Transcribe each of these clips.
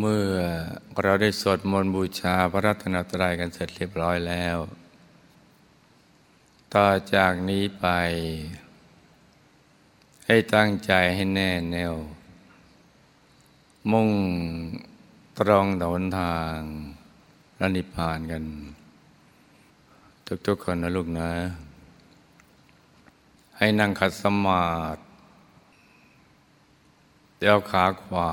เมื่อเราได้สวดมนต์บูชาพระรัตนตรัยกันเสร็จเรียบร้อยแล้ว ต่อจากนี้ไป ให้ตั้งใจให้แน่แน่ว มุ่งตรองดนทางรนิพพานกัน ทุกๆคนนะลูกนะ ให้นั่งขัดสมาธิเดี๋ยวขาขวา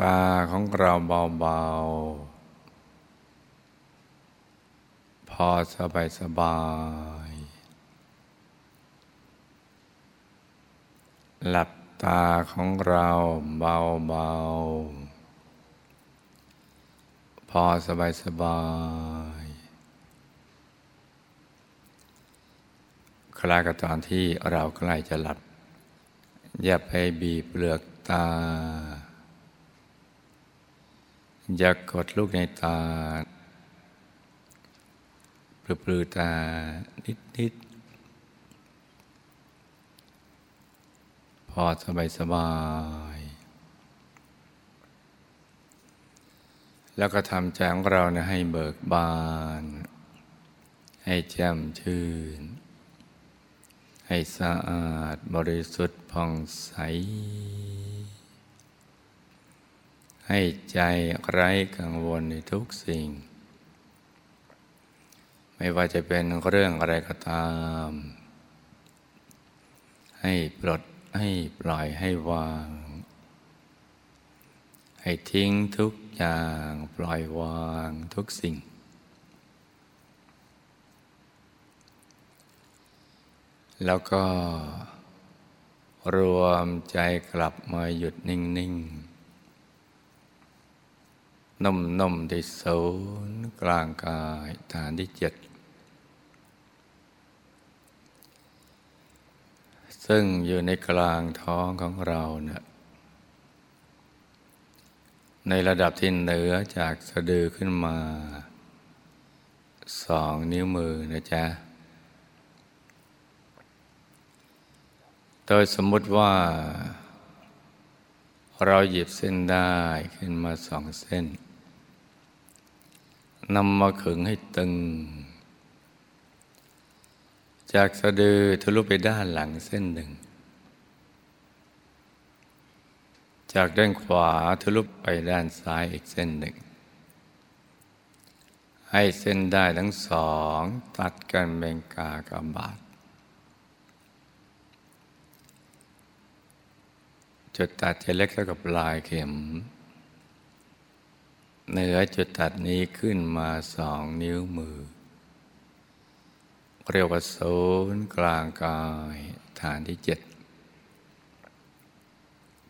ตาของเราเบาๆ พอสบายสบาย หลับตาของเราเบาๆ พอสบายสบายคลากตอนที่เราใกล้จะหลับ อย่าไปบีบเปลือกตา อย่ากกดลูกในตาปลือปลือตานิดนิดพอสบายสบาย แล้วก็ทำใจของเราให้เบิกบาน ให้แจ่มชื่น ให้สะอาดบริสุทธิ์ผ่องใส ให้ใจไร้กังวลในทุกสิ่ง ไม่ว่าจะเป็นเรื่องอะไรก็ตาม ให้ปลดให้ปล่อยให้วาง ให้ทิ้งทุกอย่างปล่อยวางทุกสิ่ง แล้วก็รวมใจกลับมาหยุดนิ่ง ๆ นุ่มนมที่ศูนย์กลางกายฐานที่เจ็ดซึ่งอยู่ในกลางท้องของเราเนะี่ยในระดับที่เหนือจากสะดือขึ้นมาสองนิ้วมือนะจ๊ะ โดยสมมุติว่า เราหยิบเส้นได้ขึ้นมาสองเส้น นำมาขึงให้ตึง จากสะดือทะลุไปด้านหลังเส้นหนึ่ง จากด้านขวาทะลุไปด้านซ้ายอีกเส้นหนึ่ง ให้เส้นได้ทั้งสอง ตัดกันเบงกากบาทจุดตัดจะเล็กเท่ากับลายเข็ม เหนือจุดตัดนี้ขึ้นมาสองนิ้วมือ เรียกว่าโซนกลางกายฐานที่เจ็ด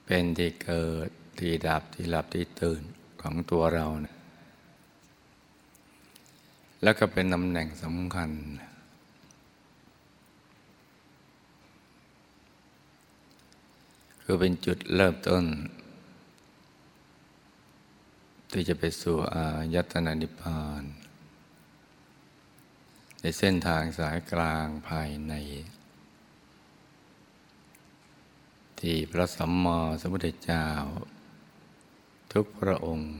เป็นที่เกิดที่ดับที่หลับที่ตื่นของตัวเรานะแล้วก็เป็นตำแหน่งสำคัญ คือเป็นจุดเริ่มต้น ที่จะไปสู่อายตนานิพพาน ในเส้นทางสายกลางภายใน ที่พระสัมมาสัมพุทธเจ้า ทุกพระองค์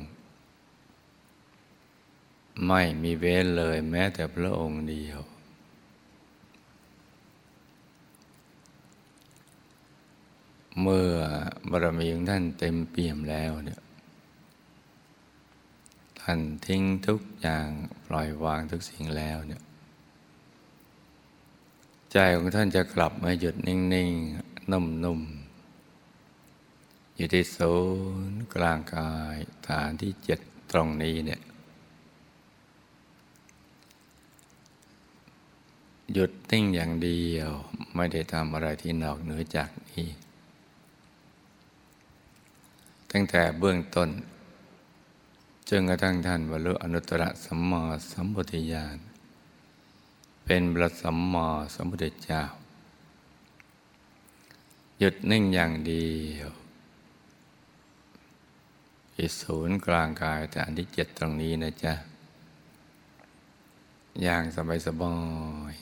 ไม่มีเว้นเลยแม้แต่พระองค์เดียวเมื่อบารมีของท่านเต็มเปี่ยมแล้วเนี่ย ท่านทิ้งทุกอย่างปล่อยวางทุกสิ่งแล้วเนี่ยใจของท่านจะกลับมาหยุดนิ่งๆ นุ่มๆ อยู่ที่ศูนย์กลางกายฐานที่เจ็ดตรงนี้เนี่ยหยุดนิ่งอย่างเดียวไม่ได้ทำอะไรที่นอกเหนือจากนี้ ตั้งแต่เบื้องต้น จนกระทั่งท่านบรรลุอนุตตรสัมมาสัมพุทธญาณเป็นพระสัมมาสัมพุทธเจ้า หยุดนิ่งอย่างเดียวที่ศูนย์กลางกายแต่อันที่เจ็ดตรงนี้นะจ๊ะ อย่างสบายสบาย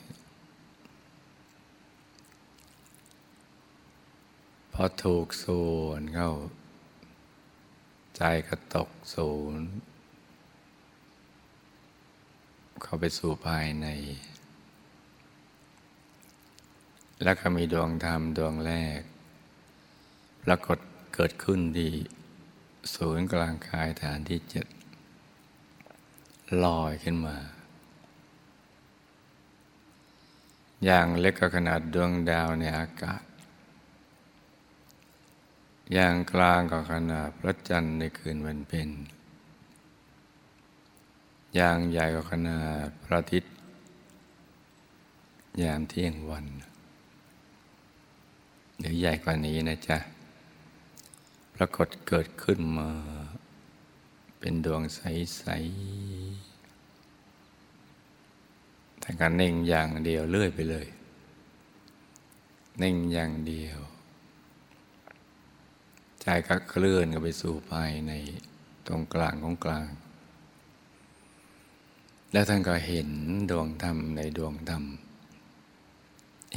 พอถูกส่วนเข้า ใจก็ตกศูนย์ เข้าไปสู่ภายใน แล้วก็มีดวงธรรมดวงแรก ปรากฏเกิดขึ้นที่ศูนย์กลางกายฐานที่เจ็ดลอยขึ้นมา อย่างเล็กก็ขนาดดวงดาวในอากาศ อย่างกลางก็ขนาดพระจันทร์ในคืนวันเพ็ญอย่างใหญ่ก็ขนาดพระอาทิตย์ยามเที่ยงวันหรือใหญ่กว่านี้นะจ๊ะ ปรากฏเกิดขึ้นมา เป็นดวงใส ๆแต่การนิ่งอย่างเดียวเลื่อยไปเลยนิ่งอย่างเดียว ใจก็เคลื่อนกันไปสู่ภายในตรงกลางของกลาง แล้วท่านก็เห็นดวงธรรมในดวงธรรม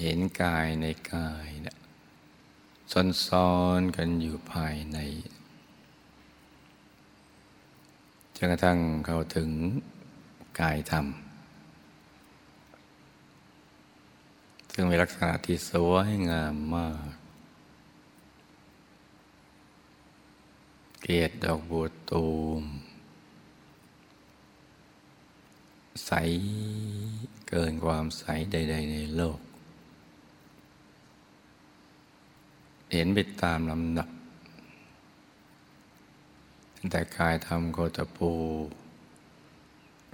เห็นกายในกายเนี่ยซ้อนๆกันอยู่ภายในจนกระทั่งเข้าถึงกายธรรม ซึ่งมีลักษณะที่สวยงามมาก เกศดอกบัวตูม ใสเกินความใสใด ๆ ในโลก เห็นไปตามลำดับแต่กายธรรมโคตปู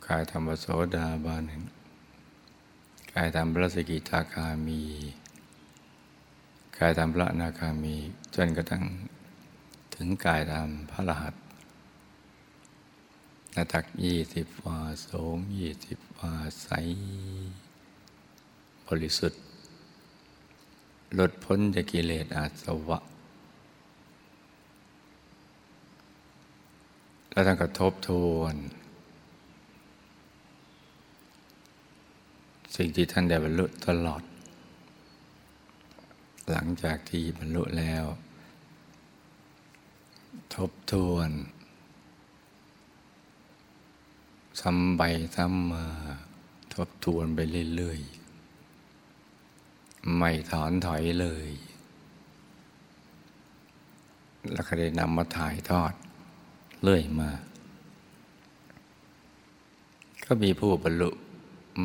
กายธรรมโสดาบันกายธรรมพระสกิทาคามี กายธรรมพระนาคามี จนกระทั่ง ถึงกายธรรมพระรหัสนาตักยี่สิบวาสูงยี่สิบวาใส บริสุทธิ์ หลุดพ้นจากกิเลสอาสวะ แล้วท่านก็ทบทวน สิ่งที่ท่านได้บรรลุตลอด หลังจากที่บรรลุแล้ว ทบทวนซ้ำไปซ้ำมาทบทวนไปเรื่อยๆ ไม่ถอนถอยเลย แล้วก็ได้นำมาถ่ายทอดเรื่อยมา ก็มีผู้บรรลุ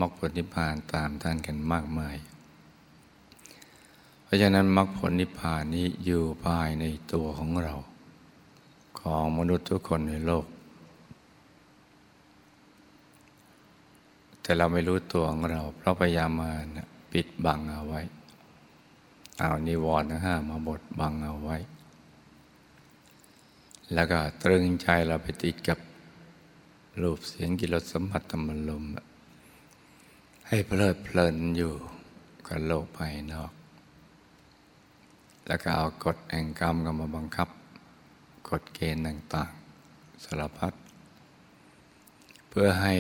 มรรคผลนิพพานตามท่านกันมากมาย เพราะฉะนั้นมรรคผลนิพพานนี้อยู่ภายในตัวของเรา ของมนุษย์ทุกคนในโลก แต่เราไม่รู้ตัวของเรา เพราะพยายามมานะปิดบังเอาไว้ เอานิวรณ์ห้ามาบดบังเอาไว้ แล้วก็ตรึงใจเราไปติดกับรูปเสียงกิรสสัมผัสธรรมลม ให้เพลิดเพลินอยู่กับโลกภายนอก แล้วก็เอากฎแห่งกรรมก็มาบังคับ กฎเกณฑ์ต่างๆสารพัดเพื่อให้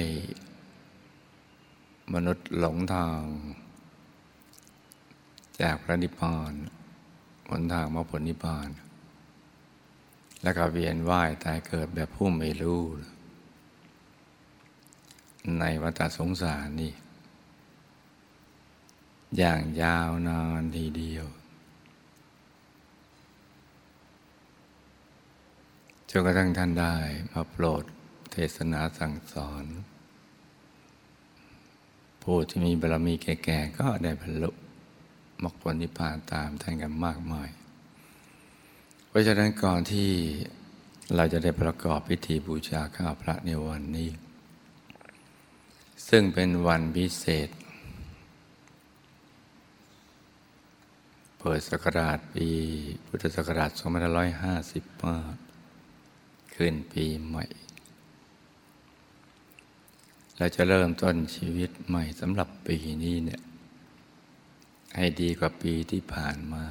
มนุษย์หลงทาง จากพระนิพพานหนทางมรรคผลนิพพาน แล้วก็เวียนว่ายตายเกิดแบบผู้ไม่รู้ ในวัฏสงสารนี่ อย่างยาวนานทีเดียวจ นกระทั่งท่านได้มาโปรดเทศนาสั่งสอน ผู้ที่มีบารมีแก่ๆก็ได้บรรลุมรรคผลนิพพานตามท่านกันมากมาย เพราะฉะนั้นก่อนที่เราจะได้ประกอบพิธีบูชาข้าพระในวันนี้ ซึ่งเป็นวันพิเศษ เปิดศักราชปีพุทธศักราช2555 ขึ้นปีใหม่ เราจะเริ่มต้นชีวิตใหม่สำหรับปีนี้เนี่ย ให้ดีกว่าปีที่ผ่านมา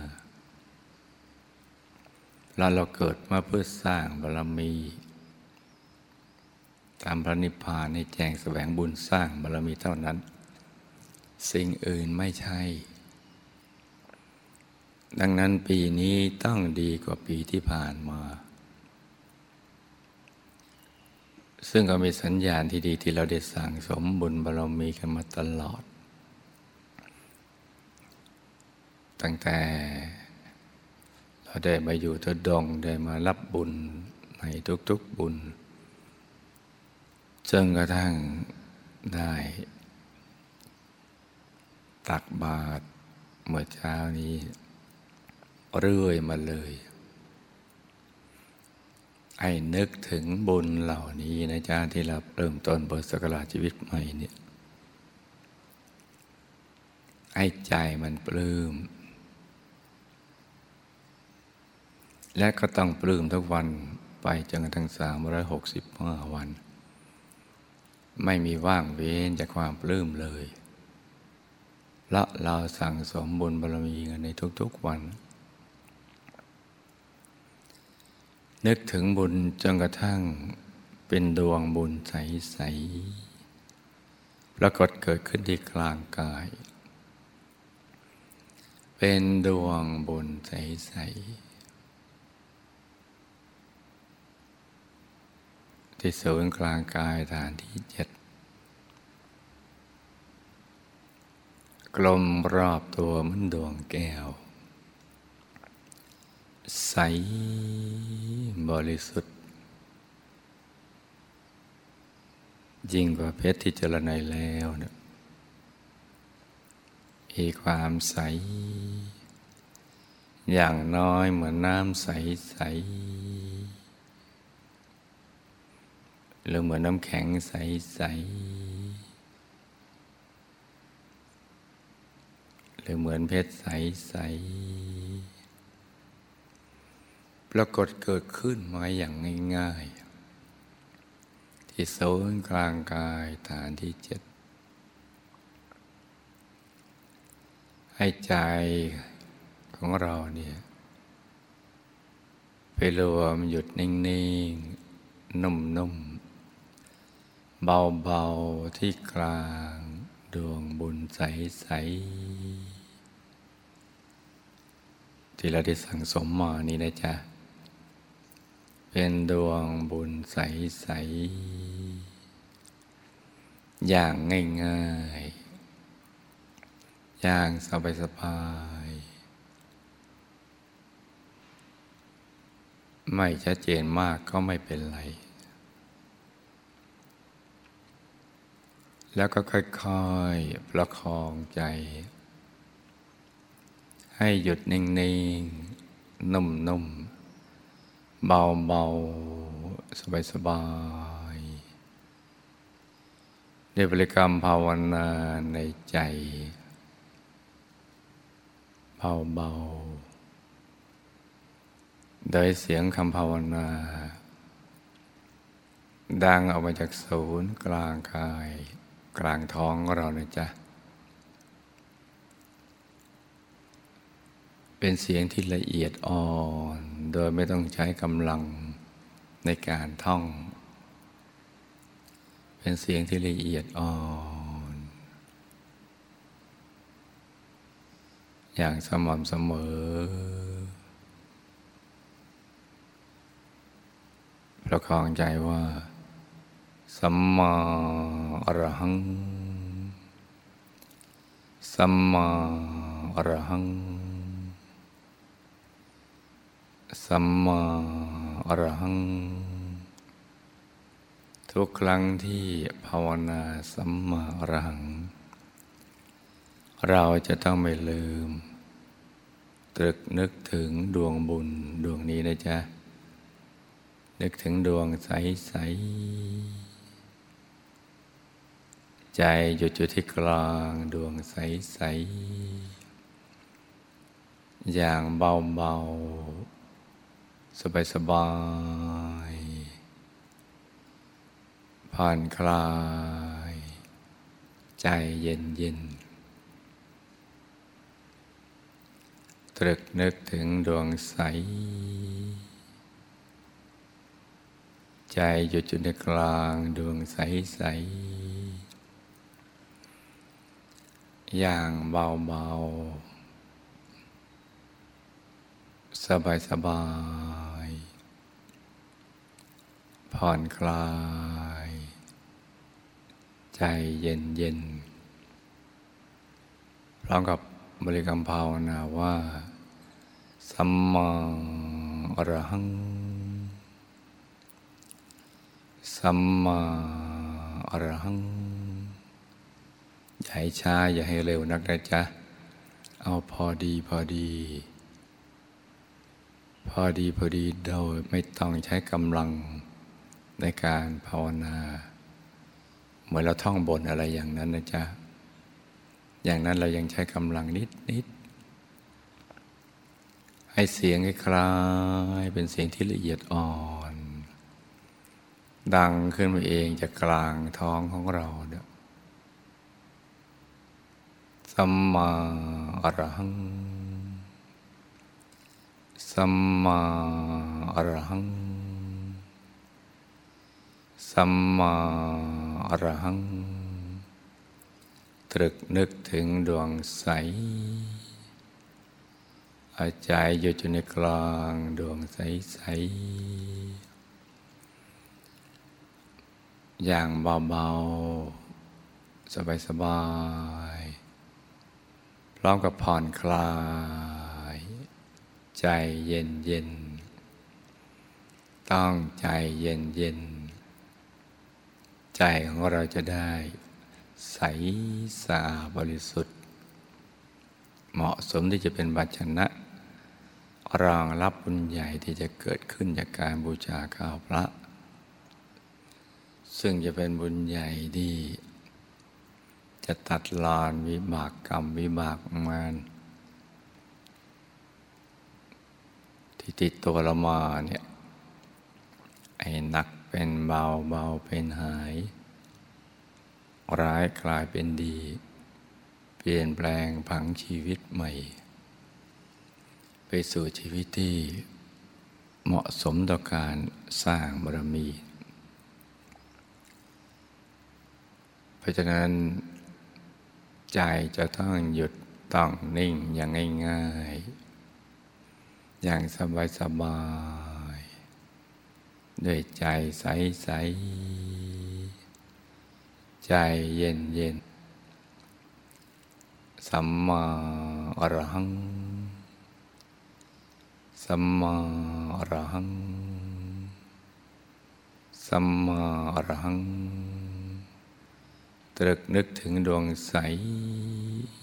เราเราเกิดมาเพื่อสร้างบารมี ตามพระนิพพานให้แจงแสวงบุญสร้างบารมีเท่านั้น สิ่งอื่นไม่ใช่ ดังนั้นปีนี้ต้องดีกว่าปีที่ผ่านมา ซึ่งก็มีสัญญาณที่ดีที่เราได้สั่งสมบุญบารมีกันมาตลอด ตั้งแต่เราได้มาอยู่ทดงได้มารับบุญในทุกๆบุญจนกระทั่งได้ ตักบาตรเมื่อเช้านี้ เรื่อยมาเลย ให้นึกถึงบุญเหล่านี้นะจ๊ะที่เราเริ่มต้นเปิดสกราชีวิตใหม่เนี่ยให้ใจมันปลื้ม และก็ต้องปลื้มทุกวันไปจนกระทั่งสามร้อยหกสิบห้าวัน ไม่มีว่างเว้นจากความปลื้มเลยละเราสั่งสมบุญบารมีกันในทุกๆวัน นึกถึงบุญจนกระทั่งเป็นดวงบุญใส ๆ ปรากฏเกิดขึ้นที่กลางกาย เป็นดวงบุญใส ๆ ที่ศูนย์กลางกายฐานที่เจ็ดกลมรอบตัวมันดวงแก้ว ใสบริสุทธิ์ ยิ่งกว่าเพชรที่เจรไนแล้วนี่ยมีความใส อย่างน้อยเหมือนน้ำใสใสหรือเหมือนน้ำแข็งใสใสหรือเหมือนเพชรใสใส รากฏเกิดขึ้นมาอย่างง่ายๆ ที่โซนกลางกายฐานที่เจ็ดให้ใจของเราเนี่ยไปรวมหยุดนิ่งๆ นุ่มๆ เบาๆ ที่กลางดวงบุญใสๆที่เราได้สั่งสมมานี่นะจ๊ะ เป็นดวงบุญใส ๆ อย่างง่าย ๆ อย่างสบายๆไม่ชัดเจนมากก็ไม่เป็นไร แล้วก็ค่อย ๆ ประคองใจ ให้หยุดนิ่ง ๆ นุ่ม ๆ เบาเบาสบายสบายในบริกรรมภาวนาในใจ เบาเบาโดยเสียงคำภาวนา ดังออกมาจากศูนย์กลางกาย กลางท้องเรานะจ๊ะ เป็นเสียงที่ละเอียดอ่อน โดยไม่ต้องใช้กำลังในการท่อง เป็นเสียงที่ละเอียดอ่อนอย่างสม่ำเสมอ ประคองใจว่า สัมมาอรหัง สัมมาอรหัง สัมมาอรหัง ทุกครั้งที่ภาวนาสัมมาอรหัง เราจะต้องไม่ลืม ตรึกนึกถึงดวงบุญดวงนี้นะจ๊ะ นึกถึงดวงใสใสใจหยุดอยู่ที่กลางดวงใสใสอย่างเบาๆ สบายสบาย ผ่อนคลาย ใจเย็นเย็นตรึกนึกถึงดวงใส ใจหยุดอยู่ในกลางดวงใสใส อย่างเบาๆสบายสบาย ผ่อนคลาย ใจเย็นเย็นพร้อมกับบริกรรมภาวนาว่า สัมมาอรหัง สัมมาอรหัง อย่าให้ช้าอย่าให้เร็วนักนะจ๊ะ เอาพอดีพอดี พอดีพอดีโดยไม่ต้องใช้กำลัง ในการภาวนา เหมือนเราท่องบนอะไรอย่างนั้นนะจ๊ะ อย่างนั้นเรายังใช้กำลังนิดนิดให้เสียงคล้ายเป็นเสียงที่ละเอียดอ่อน ดังขึ้นมาเองจากกลางท้องของเราเนี่ยสัมมาอรหัง สัมมาอรหัง สัมมาอรหัง ตรึกนึกถึงดวงใส อาใจอยู่อยู่ในกลางดวงใสใส อย่างเบาๆ สบายๆ พร้อมกับผ่อนคลาย ใจเย็นเย็น ต้องใจเย็นเย็น ใจของเราจะได้ ใสสะอาดบริสุทธิ์ เหมาะสมที่จะเป็นบัชนะรองรับบุญใหญ่ที่จะเกิดขึ้นจากการบูชาข้าวพระ ซึ่งจะเป็นบุญใหญ่ที่จะตัดลอนวิบากกรรมวิบากมานที่ติดตัวเรามาเนี่ย เป็นเบาเบาเป็นหาย ร้ายกลายเป็นดี เปลี่ยนแปลงผังชีวิตใหม่ ไปสู่ชีวิตที่เหมาะสมต่อการสร้างบารมี เพราะฉะนั้น ใจจะต้องหยุดต้องนิ่งอย่างง่าย ๆ อย่างสบาย ๆ ด้วยใจใสๆใจเย็นเย็นสัมมาอรหัง สัมมาอรหัง สัมมาอรหัง ตรึกนึกถึงดวงใส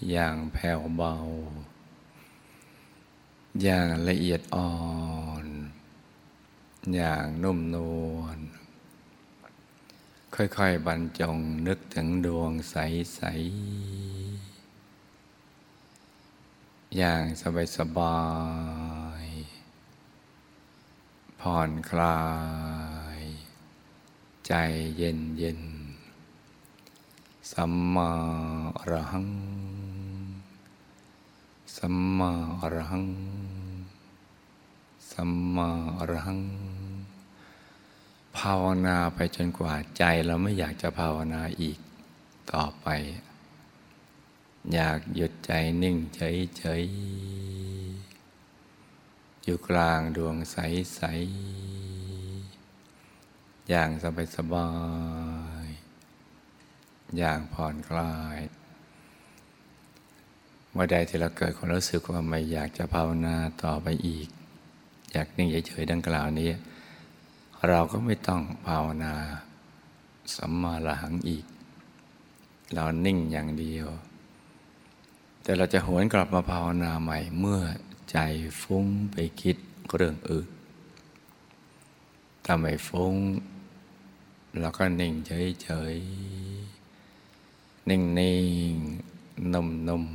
อย่างแผ่วเบา อย่างละเอียดอ่อน อย่างนุ่มนวลค่อยๆบรรจงนึกถึงดวงใส ๆ อย่างสบาย ๆ ผ่อนคลาย ใจเย็นเย็นสัมมาอรหัง สัมมาอรหัง สัมมาอรหัง ภาวนาไปจนกว่าใจเราไม่อยากจะภาวนาอีกต่อไป อยากหยุดใจนิ่งเฉยๆอยู่กลางดวงใสๆอย่างสบายสบายอย่างผ่อนคลายเมื่อใดที่เราเกิดความรู้สึกว่าไม่อยากจะภาวนาต่อไปอีก อยากนิ่งเฉยๆดังกล่าวนี้ เราก็ไม่ต้องภาวนาสัมมาหลังอีก เรานิ่งอย่างเดียว แต่เราจะหวนกลับมาภาวนาใหม่เมื่อใจฟุ้งไปคิดเรื่องอื่นถ้าไม่ฟุ้งเราก็นิ่งเฉยๆ นิ่งๆ นุ่ม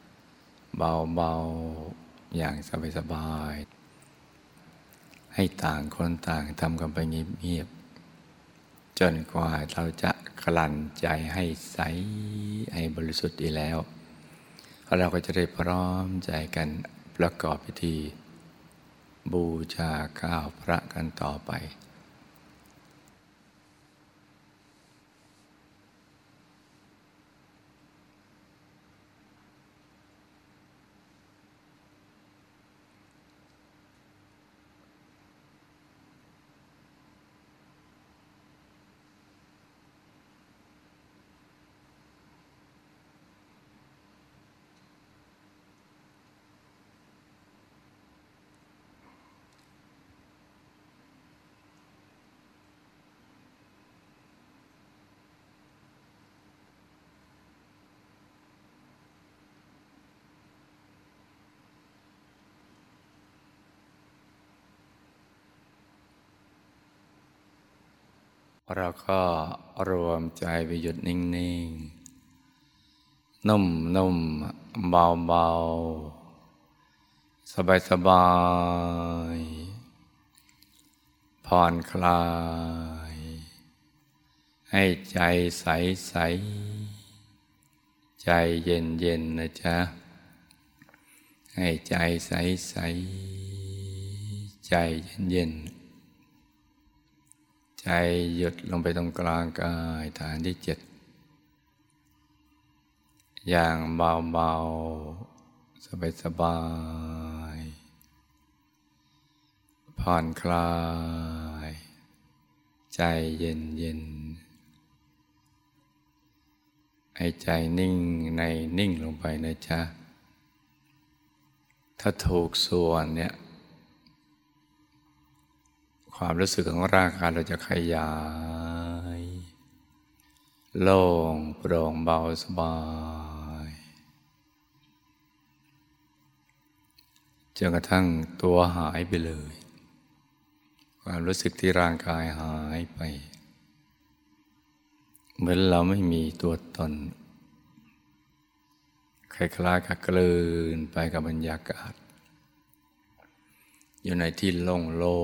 ๆ เบาๆ อย่างสบายๆ ให้ต่างคนต่างทำกันไปเงียบๆจนกว่าเราจะกลั่นใจให้ใสให้บริสุทธิ์ดีแล้ว เราก็จะได้พร้อมใจกันประกอบพิธี บูชาข้าวพระกันต่อไป เราก็รวมใจไปหยุดนิ่งๆ นุ่มนุ่มเบาเบาสบายสบายผ่อนคลาย ให้ใจใสใสใจเย็นเย็นะจ๊ะ ให้ใจใสใสใจเย็นเย็น ใจหยุดลงไปตรงกลางกายฐานที่เจ็ดอย่างเบาๆ สบายๆ ผ่อนคลาย ใจเย็นเย็นให้ใจนิ่งในนิ่งลงไปนะจ๊ะ ถ้าถูกส่วนเนี่ย ความรู้สึกของร่างกายเราจะขยาย โล่งโปร่งเบาสบายจนกระทั่งตัวหายไปเลย ความรู้สึกที่ร่างกายหายไป เหมือนเราไม่มีตัวตนคล้ายๆกับกลืนไปกับบรรยากาศ อยู่ในที่โล่งโล่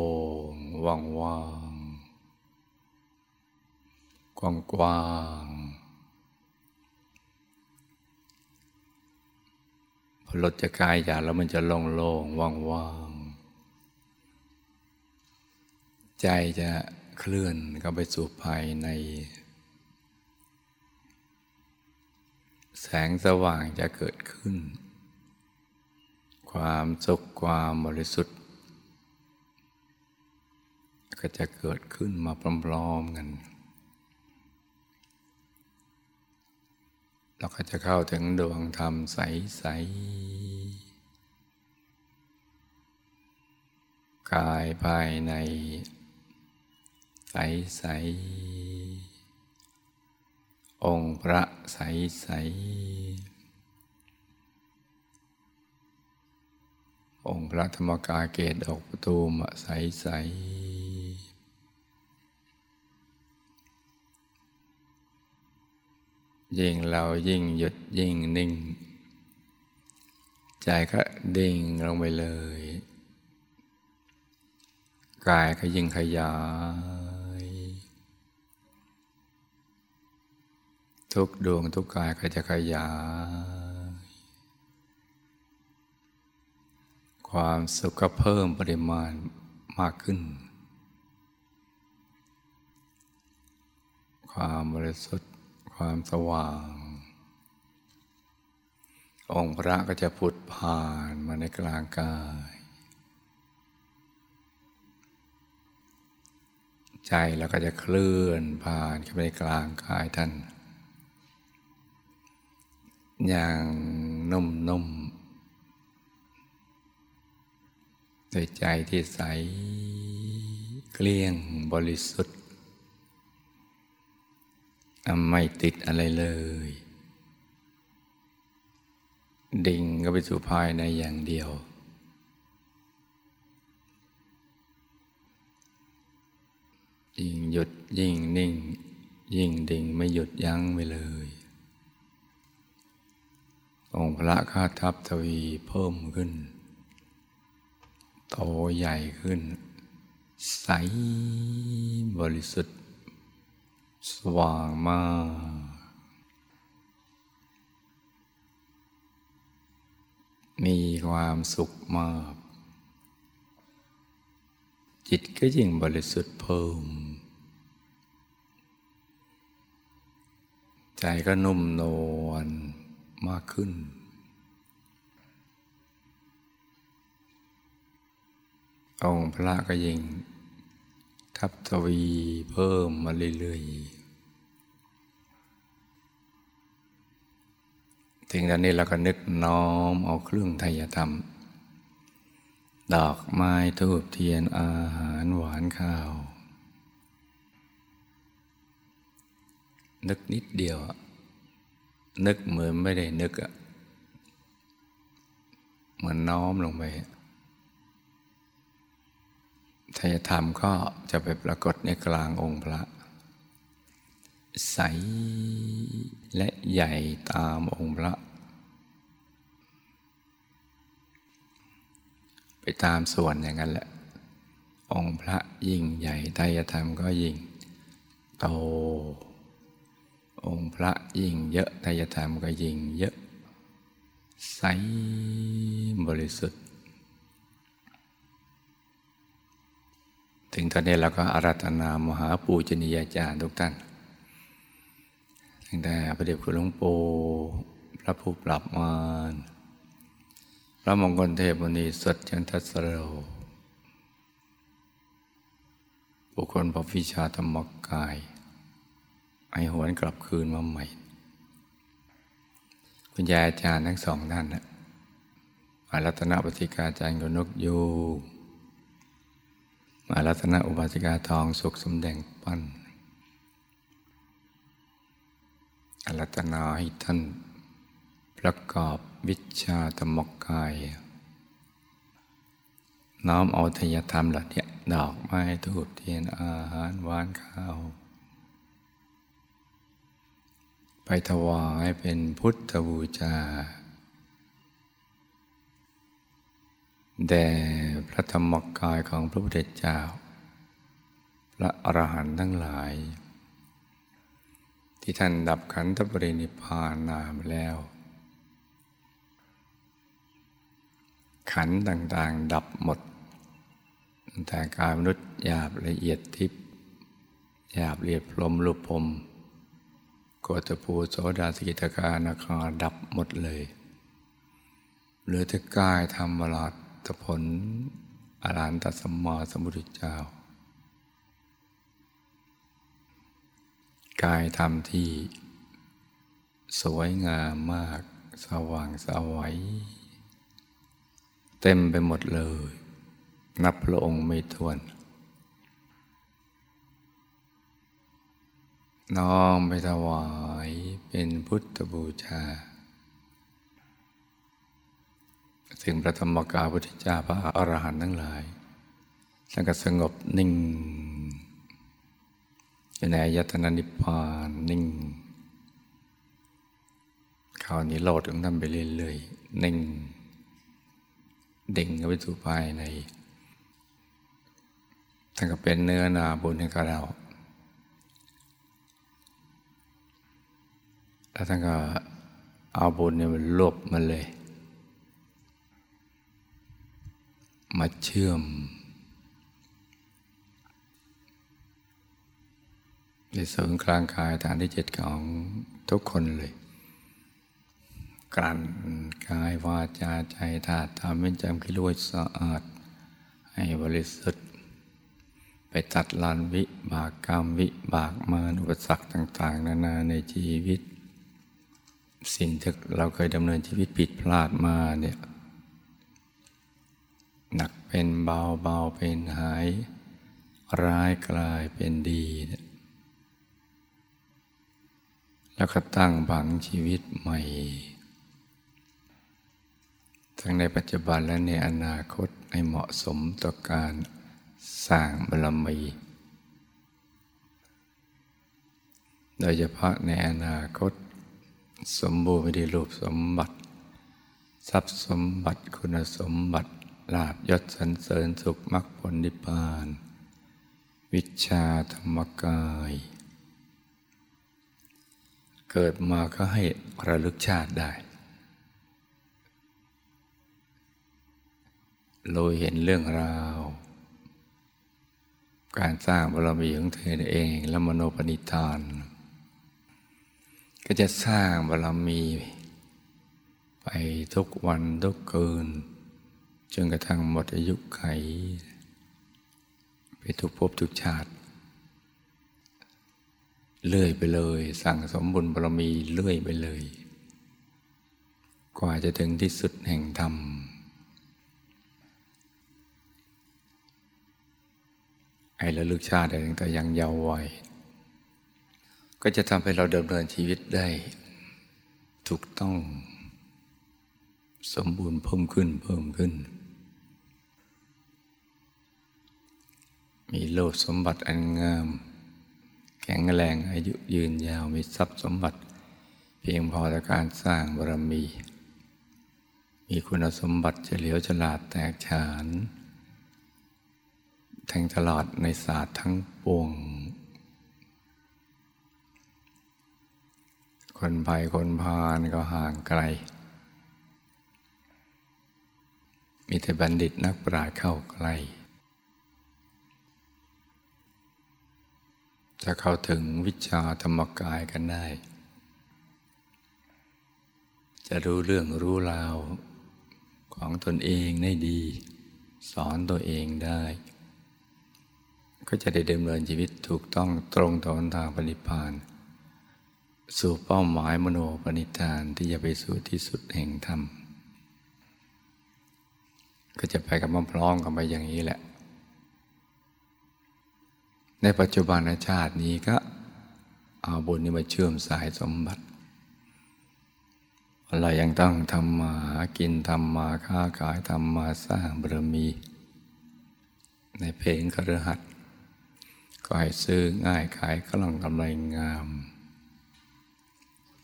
งว่างว่างกว้างกว้างพอลดจะกายจากแล้วมันจะโล่งโล่งว่างว่างใจจะเคลื่อนเข้าไปสู่ภายใน แสงสว่างจะเกิดขึ้น ความสุขความบริสุทธิ ก็จะเกิดขึ้นมาพร้อมๆกัน เราก็จะเข้าถึงดวงธรรมใส ๆ กายภายใน ใส ๆ องค์พระใส ๆองค์พระธรรมกายเกตออกประตูมใสๆ ยิ่งเรายิ่งหยุดยิ่งนิ่ง ใจก็ดิ่งลงไปเลย กายก็ยิ่งขยาย ทุกดวงทุกกายก็จะขยาย ความสุขก็เพิ่มปริมาณมากขึ้น ความบริสุทธิ์ ความสว่าง องค์พระก็จะผุดผ่านมาในกลางกาย ใจเราก็จะเคลื่อนผ่านเข้าไปในกลางกายท่าน อย่างนุ่มๆโดยใจที่ใสเกลี้ยงบริสุทธิ ไม่ติดอะไรเลย ดิ่งก็ไปสู่ภายในอย่างเดียว ยิ่งหยุดยิ่งนิ่ง ยิ่งดิ่งไม่หยุดยั้งไปเลย องค์พระคาทับทวีเพิ่มขึ้น โตใหญ่ขึ้น ใสบริสุทธิ์ สว่างมาก มีความสุขมาก จิตก็ยิ่งบริสุทธิ์เพิ่ม ใจก็นุ่มนวลมากขึ้นองค์พระก็ยิ่งทับทวีเพิ่มมาเรื่อยๆ ถึงตอนนี้เราก็นึกน้อมเอาเครื่องไทยธรรม ดอกไม้ทูบเทียนอาหารหวานข้าว นึกนิดเดียว นึกเหมือนไม่ได้นึกอะเหมือนน้อมลงไปทายธรรมก็จะไปปรากฏในกลางองค์พระ ใสและใหญ่ตามองค์พระ ไปตามส่วนอย่างนั้นแหละ องค์พระยิ่งใหญ่ไตยธรรมก็ยิ่งโต องค์พระยิ่งเยอะไตยธรรมก็ยิ่งเยอะ ใสบริสุทธิ์ ถึงตอนนี้เราก็อารัธนามหาปูชนียาจารย์ทุกท่าน ตั้งแต่พระเดชคุณหลวงปู่พระผู้ปรับมารพระมงคลเทพมุนีสดจันทสโรบุคคลพระวิชาธรรมกาย ไอหวนกลับคืนมาใหม่ คุณยายอาจารย์ทั้งสองท่านนะอารัตนปฏิกาจารย์กนกยูมารัตนอุบาสิกาทองสุขสมแดงปั้น อารัตนาให้ท่านประกอบวิชาธรรมกาย น้อมเอาทยธรรมเหล่านี้ดอกไม้ทูบเทียนอาหารหวานข้าว ไปถวายเป็นพุทธบูชาแด่พระธรรมกายของพระพุทธเจ้า พระอรหันต์ทั้งหลาย ที่ท่านดับขันธปรินิพานนามแล้ว ขันต่างๆดับหมดแต่กายมนุษย์หยาบละเอียดทิพย์หยาบเรียบพรมลุพรมกตภูโสดาสกิตกานาคาดับหมดเลยเหลือแต่กายธรรมลาตผลอรหันตสัมมาสัมพุทธเจ้า กายธรรมที่ สวยงามมาก สว่างสวัยเต็มไปหมดเลย นับพระองค์ไม่ถ้วน น้อมไปถวายเป็นพุทธบูชาถึงพระธรรมกาพุทธเจ้าพระอรหันต์ทั้งหลายท่านก็สงบนิ่ง อยู่ในยตนานิพพานนิ่งคราวนี้โลดของท่านไปเรื่อยๆนิ่งเด่งไปสู่ภายในท่านก็เป็นเนื้อนาบุญให้กับเราแล้วท่านก็เอาบุญเนี่ยมันรวบมันเลย มาเชื่อม ในส่วนกลางกายฐานที่เจ็ดของทุกคนเลย กลั่นกายวาจาใจธาตุทำเป็นจำคิดว่าสะอาด ให้บริสุทธิ์ ไปตัดลานวิบากกรรมวิบากมารอุปสรรคต่าง ๆ นานาในชีวิต สิ่งที่เราเคยดำเนินชีวิตผิดพลาดมาเนี่ยหนักเป็นเบาเบาเป็นหาย ร้ายกลายเป็นดี แล้วก็ตั้งบังชีวิตใหม่ ทั้งในปัจจุบันและในอนาคตให้เหมาะสมต่อการสร้างบารมี โดยเฉพาะในอนาคต สมบูรณ์ไปด้วยรูปสมบัติ ทรัพย์สมบัติคุณสมบัติลาบยศสันเสริญสุขมรรคผลนิพพาน วิชาธรรมกาย เกิดมาก็ให้ระลึกชาติได้เราเห็นเรื่องราว การสร้างบารมีของเธอเองและมโนปณิธาน ก็จะสร้างบารมี ไปทุกวันทุกคืน จนกระทั่งหมดอายุไข ไปทุกภพทุกชาติ เลื่อยไปเลย สั่งสมบุญบารมีเลื่อยไปเลย กว่าจะถึงที่สุดแห่งธรรม ไอ้ระลึกชาติตั้งแต่ยังเยาว์วัยก็จะทำให้เราดำเนินชีวิตได้ ถูกต้อง สมบูรณ์เพิ่มขึ้นเพิ่มขึ้น มีโลกสมบัติอันงาม แข็งแรงอายุยืนยาวมีทรัพย์สมบัติ เพียงพอต่อการสร้างบารมี มีคุณสมบัติเฉลียวฉลาดแตกฉานแทงตลอดในศาสตร์ทั้งปวง คนภัยคนพาลก็ห่างไกล มีแต่บัณฑิตนักปราชญ์เข้าใกล้ จะเข้าถึงวิชาธรรมกายกันได้ จะรู้เรื่องรู้ราวของตนเองได้ดี สอนตัวเองได้ ก็จะได้ดำเนินชีวิตถูกต้องตรงต่อทางปณิพานสู่เป้าหมายมโนปณิธานที่จะไปสู่ที่สุดแห่งธรรม ก็จะไปกับพร้อมกันไปอย่างนี้แหละ ในปัจจุบันชาตินี้ก็เอาบุญนี้มาเชื่อมสายสมบัติ เรายังต้องทำมากินทำมาค้าขายทำมาสร้างบารมี ในเพลงครหัสก็ให้ซื้อง่ายขายกล่องกำไรงาม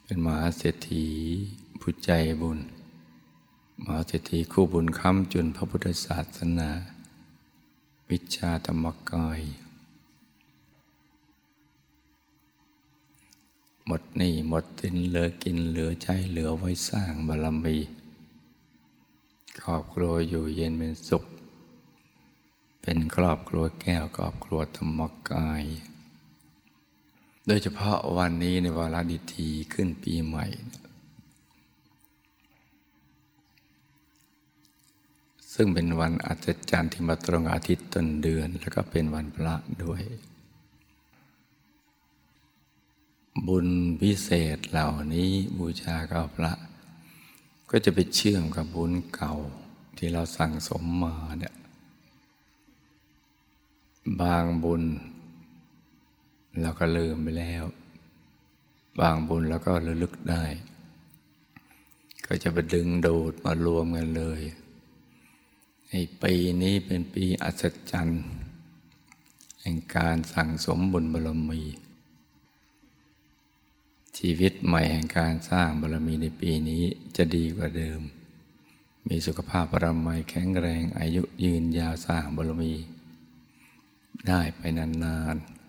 เป็นมหาเศรษฐีผู้ใจบุญมหาเศรษฐีคู่บุญค้ำจุนพระพุทธศาสนา วิชาธรรมกาย มดหนี้หมดสินเหลือกินเหลือใจเหลือไว้สร้างบารมีครอบครัวอยู่เย็นเป็นสุข เป็นครอบครัวแก้วครอบครัวธรรมกาย โดยเฉพาะวันนี้ในวาระดิทีขึ้นปีใหม่ ซึ่งเป็นวันอาจจารย์ที่มาตรงอาทิตย์ต้นเดือน แล้วก็เป็นวันพระด้วย บุญพิเศษเหล่านี้บูชากับพระ ก็จะไปเชื่อมกับบุญเก่าที่เราสั่งสมมาเนี่ยบางบุญเราก็ลืมไปแล้ว บางบุญเราก็ระลึกได้ ก็จะไปดึงดูดมารวมกันเลยในปีนี้เป็นปีอัศจรรย์แห่งการสั่งสมบุญบารมี ชีวิตใหม่แห่งการสร้างบารมีในปีนี้จะดีกว่าเดิม มีสุขภาพบารมีแข็งแรงอายุยืนยาวสร้างบารมี ได้ไปนานๆ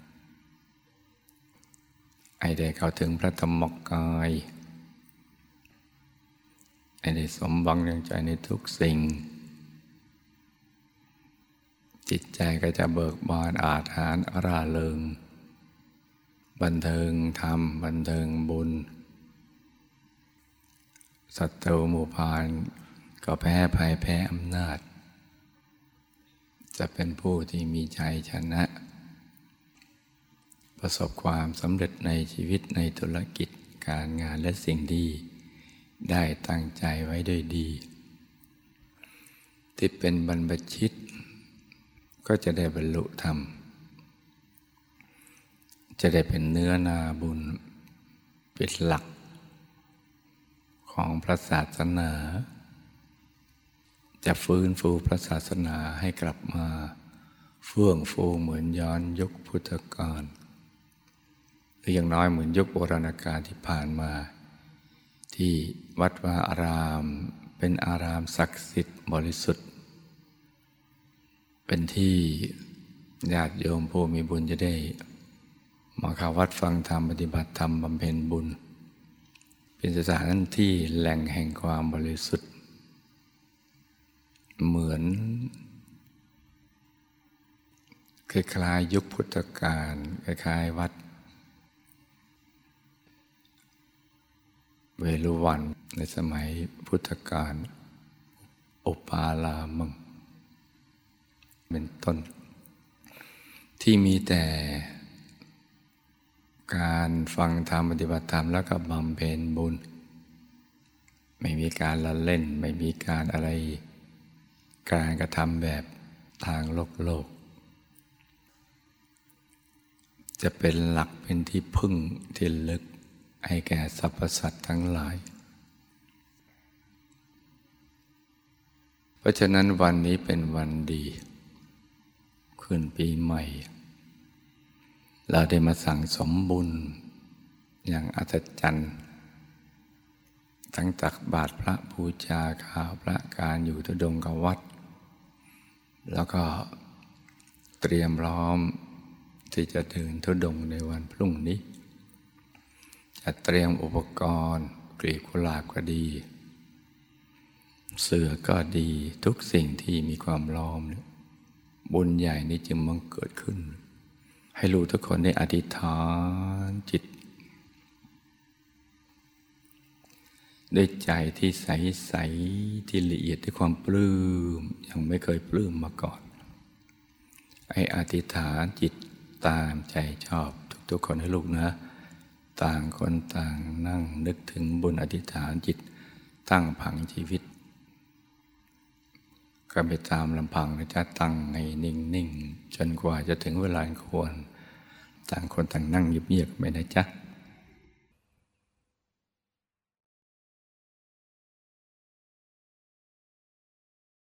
ไอ้ได้เข้าถึงพระธรรมกายไอ้ได้สมบังยังใจในทุกสิ่ง จิตใจก็จะเบิกบานอาถานร่าเริง บันเทิงธรรม บันเทิงบุญสัตว์หมู่พานก็แพ้ภัยแพ้อำนาจ จะเป็นผู้ที่มีใจชนะ ประสบความสำเร็จในชีวิตในธุรกิจการงานและสิ่งดีได้ตั้งใจไว้ด้วยดี ที่เป็นบรรพชิต ก็จะได้บรรลุธรรม จะได้เป็นเนื้อนาบุญ เป็นหลัก ของพระศาสนา จะฟื้นฟูพระศาสนาให้กลับมา เฟื่องฟูเหมือนย้อนยุคพุทธกาลหรืออย่างน้อยเหมือนยุคโบราณกาลที่ผ่านมา ที่วัดวาอารามเป็นอารามศักดิ์สิทธิ์บริสุทธิ์ เป็นที่ญาติโยมผู้มีบุญจะได้ มาเข้าวัดฟังธรรมปฏิบัติธรรมบำเพ็ญบุญ เป็นสถานที่แหล่งแห่งความบริสุทธิ์ เหมือนคล้ายๆยุคพุทธกาลคล้ายๆวัด เวลุวันในสมัยพุทธกาลอุปาลามัง เป็นต้น ที่มีแต่ การฟังธรรมปฏิบัติธรรมแล้วก็บำเพ็ญบุญ ไม่มีการละเล่น ไม่มีการอะไร การกระทำแบบทางโลกโลก จะเป็นหลักเป็นที่พึ่งที่ลึกให้แก่สรรพสัตว์ทั้งหลาย เพราะฉะนั้นวันนี้เป็นวันดี ขึ้นปีใหม่ เราได้มาสั่งสมบุญ อย่างอัศจรรย์ทั้งตักบาทพระบูชาข่าวพระการอยู่ทุดงกับวัด แล้วก็เตรียมพร้อมที่จะเดินทุดงในวันพรุ่งนี้ จะเตรียมอุปกรณ์กรีบกุหลาบก็ดี เสือก็ดีทุกสิ่งที่มีความล้อม บุญใหญ่นี้จึงมังเกิดขึ้น ให้รู้ทุกคนได้อธิษฐานจิต ด้วยใจที่ใสใสที่ละเอียดด้วยความปลื้มยังไม่เคยปลื้มมาก่อนให้อธิษฐานจิตตามใจชอบทุกๆคนให้ลูกนะ ต่างคนต่างนั่งนึกถึงบุญอธิษฐานจิตตั้งผังชีวิต ก็ไปตามลำพังนะจ๊ะตั้งให้นิ่ง ๆ จนกว่าจะถึงเวลาควร ต่างคนต่างนั่งเงียบๆไปนะจ๊ะ